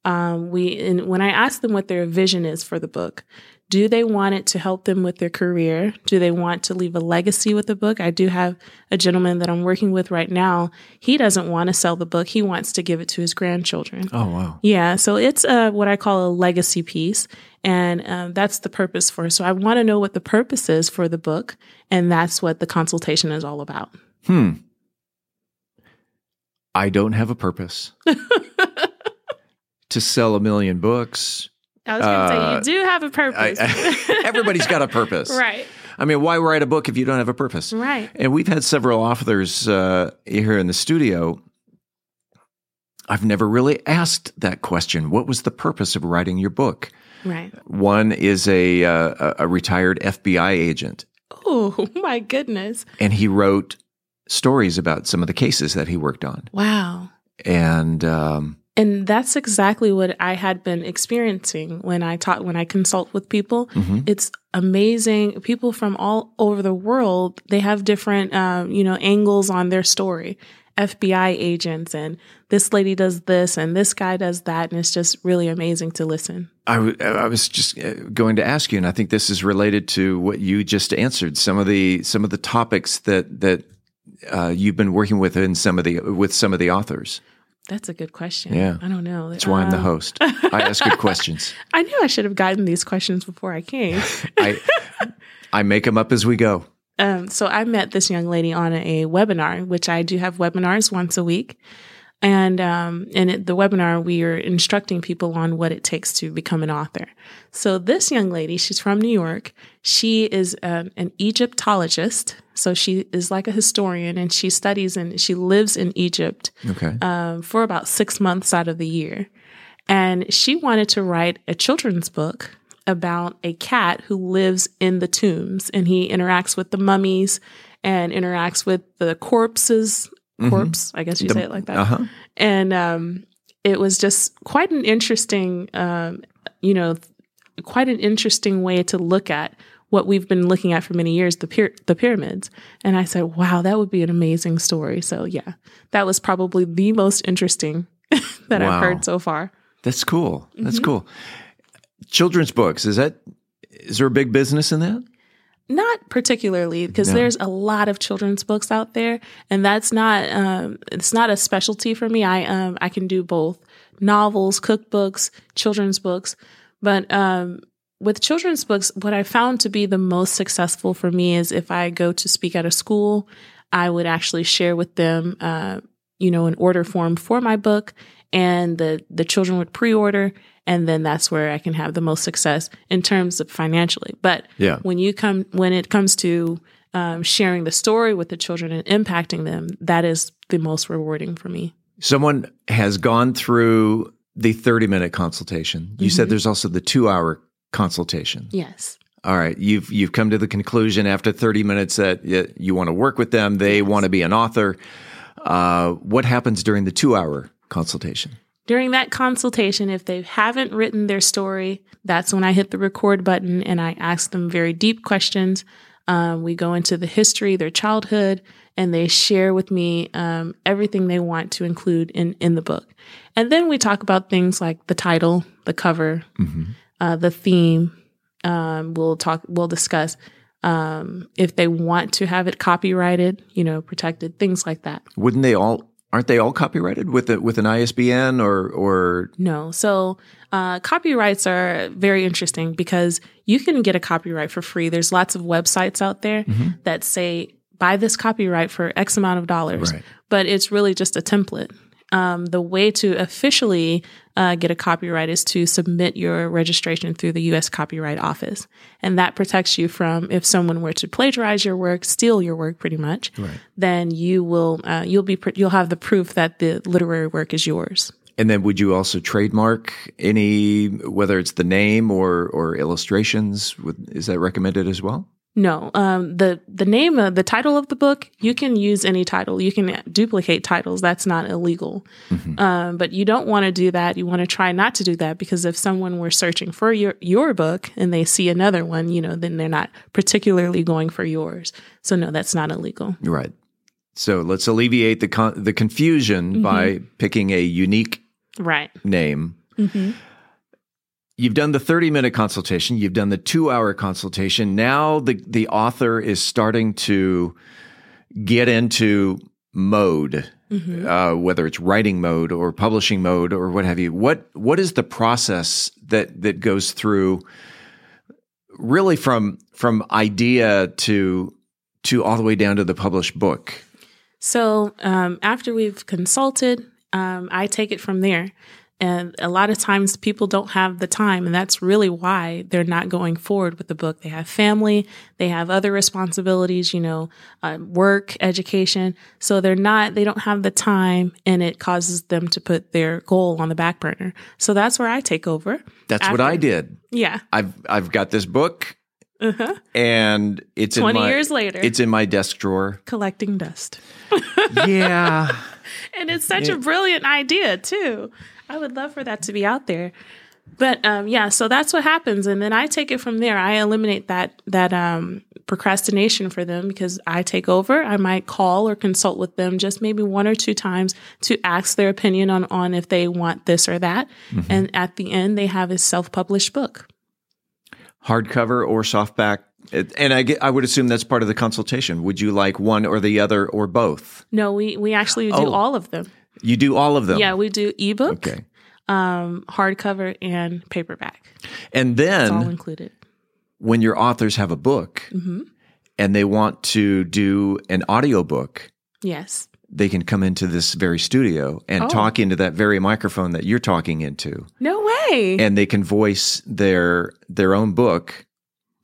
Um, we and when I ask them what their vision is for the book, do they want it to help them with their career? Do they want to leave a legacy with the book? I do have a gentleman that I'm working with right now. He doesn't want to sell the book. He wants to give it to his grandchildren. Oh, wow. Yeah, so it's uh, what I call a legacy piece, and um, that's the purpose for. it. So I want to know what the purpose is for the book, and that's what the consultation is all about. Hmm. I don't have a purpose to sell a million books. I was going to Uh, say you do have a purpose, I- everybody's got a purpose. right? I mean, why write a book if you don't have a purpose? Right. And we've had several authors uh, here in the studio. I've never really asked that question. What was the purpose of writing your book? Right. One is a uh, a a retired FBI agent, Oh my goodness! and he wrote stories about some of the cases that he worked on. Wow. And um, And that's exactly what I had been experiencing when I taught when I consult with people. Mhm. It's amazing. People from all over the world they have different, um, you know, angles on their story. FBI agents and this lady does this and this guy does that, and it's just really amazing to listen. I, w- I was just uh, going to ask you, and I think this is related to what you just answered. Some of the some of the topics that that uh, you've been working with in some of the with some of the authors. That's a good question. Yeah. I don't know. That's why I'm the Um, host. I ask good questions. I knew I should have gotten these questions before I came. I I make them up as we go. Um, so I met this young lady on a webinar, which I do have webinars once a week. And um, in it, the webinar, we are instructing people on what it takes to become an author. So this young lady, she's from New York. She is um, an Egyptologist. So she is like a historian, and she studies and she lives in Egypt Okay. um, for about six months out of the year. And she wanted to write a children's book about a cat who lives in the tombs and he interacts with the mummies and interacts with the corpses. Mhm. Corpse, I guess you The- say it like that. uh-huh. And um, it was just quite an interesting, um, you know, quite an interesting way to look at what we've been looking at for many years the pyra- the pyramids and i said wow that would be an amazing story so yeah that was probably the most interesting that Wow. i've heard so far That's cool. That's Mhm. cool. Children's books is that is there a big business in that? Not particularly because No. there's a lot of children's books out there and that's not um, it's not a specialty for me i um, i can do both novels cookbooks children's books but um, with children's books what i found to be the most successful for me is if i go to speak at a school i would actually share with them uh, you know an order form for my book and the the children would pre-order and then that's where i can have the most success in terms of financially but Yeah. when you come when it comes to um, sharing the story with the children and impacting them that is the most rewarding for me Someone has gone through the 30 minute consultation. You said Mhm. there's also the 2 hour consultation. yes All right, you've you've come to the conclusion after 30 minutes that y- you want to work with them, they want to be an author. Uh, what happens during the 2 hour consultation? During that consultation if they haven't written their story that's when i hit the record button and i ask them very deep questions. Um, we go into the history their childhood and they share with me um, everything they want to include in, in the book. And then we talk about things like the title the cover uh, the theme um, we'll talk we'll discuss um, if they want to have it copyrighted you know protected things like that. Wouldn't they all aren't they all copyrighted with a, with an ISBN or or No. So uh, copyrights are very interesting because you can get a copyright for free. There's lots of websites out there Mhm. that say buy this copyright for X amount of dollars, Right. but it's really just a template. Um, the way to officially uh, get a copyright is to submit your registration through the U.S. Copyright Office, and that protects you from if someone were to plagiarize your work, steal your work, pretty much. Right. Then you will uh, you'll be pr- you'll have the proof that the literary work is yours. and then would you also trademark any whether it's the name or or illustrations? Would, is that recommended as well? No, um, the the name of the title of the book you can use any title. You can duplicate titles. That's not illegal. Um, but you don't want to do that. You want to try not to do that because if someone were searching for your your book and they see another one, you know, then they're not particularly going for yours. So no, that's not illegal. Right. So let's alleviate the con- the confusion by picking a unique Right. name. Mm-hmm. You've done the 30 minute consultation, you've done the two hour consultation. Now the, the author is starting to get into mode, Mhm. uh, whether it's writing mode or publishing mode or what have you. What, what is the process that, that goes through really from, from idea to, to all the way down to the published book? So um, after we've consulted, um, I take it from there. And a lot of times people don't have the time, and that's really why they're not going forward with the book. They have family, they have other responsibilities, you know, uh, work, education. So they're not, they don't have the time, and it causes them to put their goal on the back burner. So that's where I take over. That's what I did. Yeah. I've, I've got this book Uh-huh. and it's 20 in my, years later. It's in my desk drawer. Collecting dust. yeah. and it's such Yeah. a brilliant idea too. I would love for that to be out there. But um, yeah, so that's what happens, and then I take it from there. I eliminate that that um, procrastination for them because I take over. I might call or consult with them just maybe one or two times to ask their opinion on on if they want this or that, Mhm. and at the end they have a self published book. hardcover or softback and I get, I would assume that's part of the consultation. Would you like one or the other or both? No, we we actually do Oh. all of them. You do all of them. Yeah, we do ebook, Okay. um, hardcover, and paperback. And It's all then included. when your authors have a book hmm and they want to do an audiobook, Yes. they can come into this very studio and Oh. talk into that very microphone that you're talking into. No way. And they can voice their their own book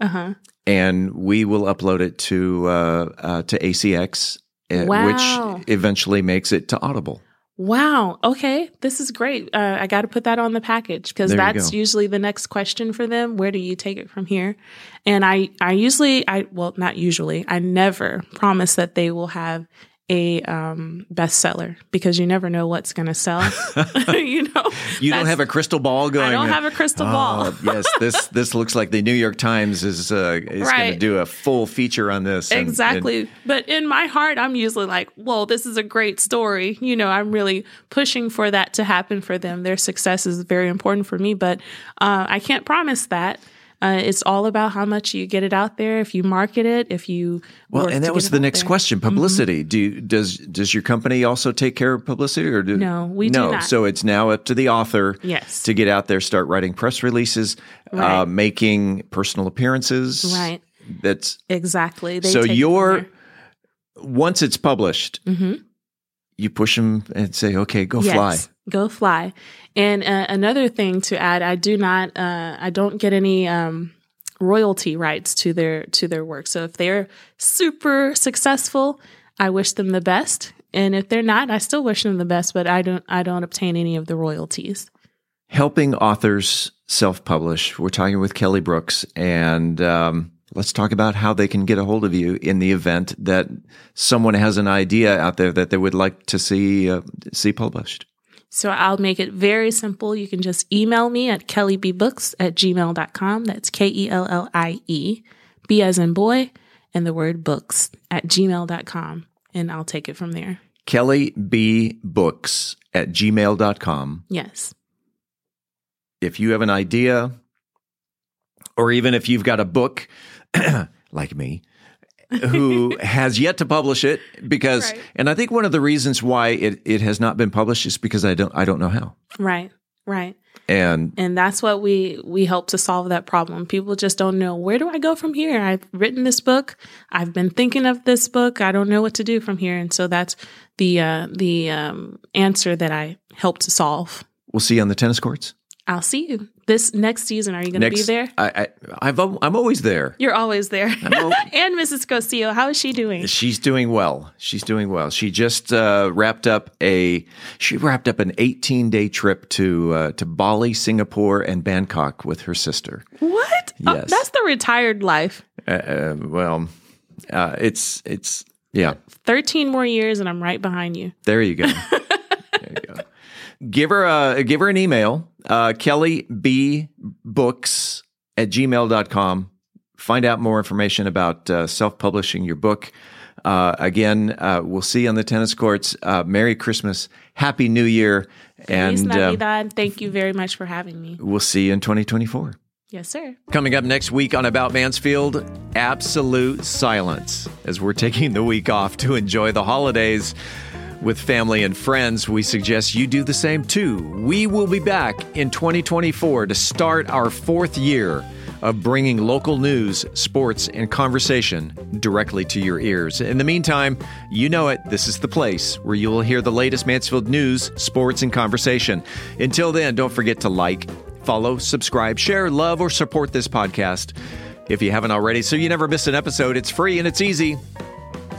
Uh huh. and we will upload it to uh, uh, to ACX, uh, Wow. which eventually makes it to Audible. Wow. Okay. This is great. Uh, I got to put that on the package because that's usually the next question for them. Where do you take it from here? And I, I usually, I, well, not usually, I never promise that they will have a um, bestseller because you never know what's going to sell. you know, You don't have a crystal ball going. I don't have a crystal "Oh, ball." yes, this this looks like the New York Times is uh, is going to do a full feature on this. and- and- Exactly. but in my heart, I'm usually like, whoa, this is a great story. You know, I'm really pushing for that to happen for them. Their success is very important for me, but uh, I can't promise that. Uh, it's all about how much you get it out there. If you market it, if you well, and that was the next there. Mm-hmm. question: publicity. Do you, does does your company also take care of publicity, or do No, we do no? not. So it's now up to the author, Yes. to get out there, start writing press releases, uh, making personal appearances. Right. That's Exactly. They so your once it's published, there. You push them and say, "Okay, go Yes, fly." Go fly. And uh, another thing to add, I do not, uh, I don't get any um, royalty rights to their to their work. So if they're super successful, I wish them the best. And if they're not, I still wish them the best. But I don't, I don't obtain any of the royalties. helping authors self-publish. We're talking with Kellie Brooks, and um, let's talk about how they can get a hold of you in the event that someone has an idea out there that they would like to see uh, see published. So I'll make it very simple. You can just email me at kelliebbooks at gmail.com. That's K E L L I E, B as in boy, and the word books at gmail.com. And I'll take it from there. Kellie B Books at gmail.com. Yes. If you have an idea, or even if you've got a book like me, who has yet to publish it because, Right. and I think one of the reasons why it, it has not been published is because I don't I don't know how. Right. Right. And And that's what we we help to solve that problem. People just don't know where do I go from here? I've written this book. I've been thinking of this book. I don't know what to do from here. And so that's the uh, the um, answer that I help to solve. we'll see you on the tennis courts I'll see you this next season. Are you going to be there? I, I I'm always there. You're always there. and Mrs. Casillo, how is she doing? She's doing well. She's doing well. She just uh, wrapped up a she wrapped up an 18 day trip to uh, to Bali, Singapore, and Bangkok with her sister. What? Oh, Yes. that's the retired life. Uh, uh, well, uh, it's it's yeah. 13 more years and I'm right behind you. There you go. there you go. Give her a give her an email, uh, Kellie B Books at gmail.com. Find out more information about uh, self publishing your book. Uh, again, uh, we'll see you on the tennis courts. Uh, Merry Christmas, Happy New Year, and uh. Thank you very much for having me. we'll see you in 2024. Yes, sir. Coming up next week on About Mansfield, absolute silence as we're taking the week off to enjoy the holidays with family and friends. We suggest you do the same too. We will be back in 2024 to start our fourth year of bringing local news, sports, and conversation directly to your ears. In the meantime, you know it, this is the place where you will hear the latest Mansfield news, sports, and conversation. Until then, don't forget to like, follow, subscribe, share, love, or support this podcast if you haven't already so you never miss an episode. It's free and it's easy.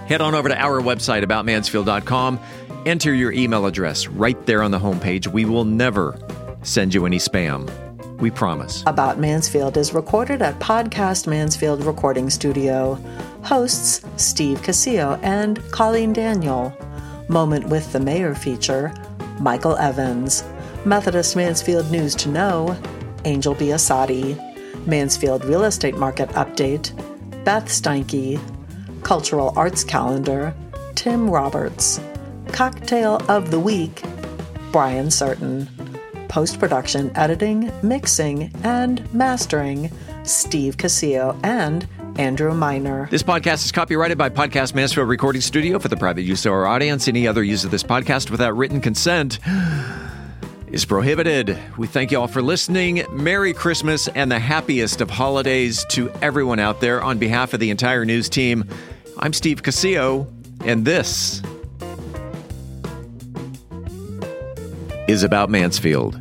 Head on over to our website, aboutmansfield.com. Enter your email address right there on the homepage. We will never send you any spam. We promise. About Mansfield is recorded at Podcast Mansfield Recording Studio. Hosts Steve Casillo and Colleen Daniel. Moment with the Mayor feature Michael Evans. Methodist Mansfield News to Know Angel Biasatti. Mansfield Real Estate Market Update Beth Steinke. Cultural Arts Calendar Tim Roberts. Cocktail of the Week Brian Certain. Post production, editing, mixing, and mastering Steve Casillo and Andrew Miner. This podcast is copyrighted by Podcast Mansfield Recording Studio for the private use of our audience. Any other use of this podcast without written consent is prohibited. We thank you all for listening. Merry Christmas and the happiest of holidays to everyone out there. On behalf of the entire news team, I'm Steve Casillo, and this is about Mansfield.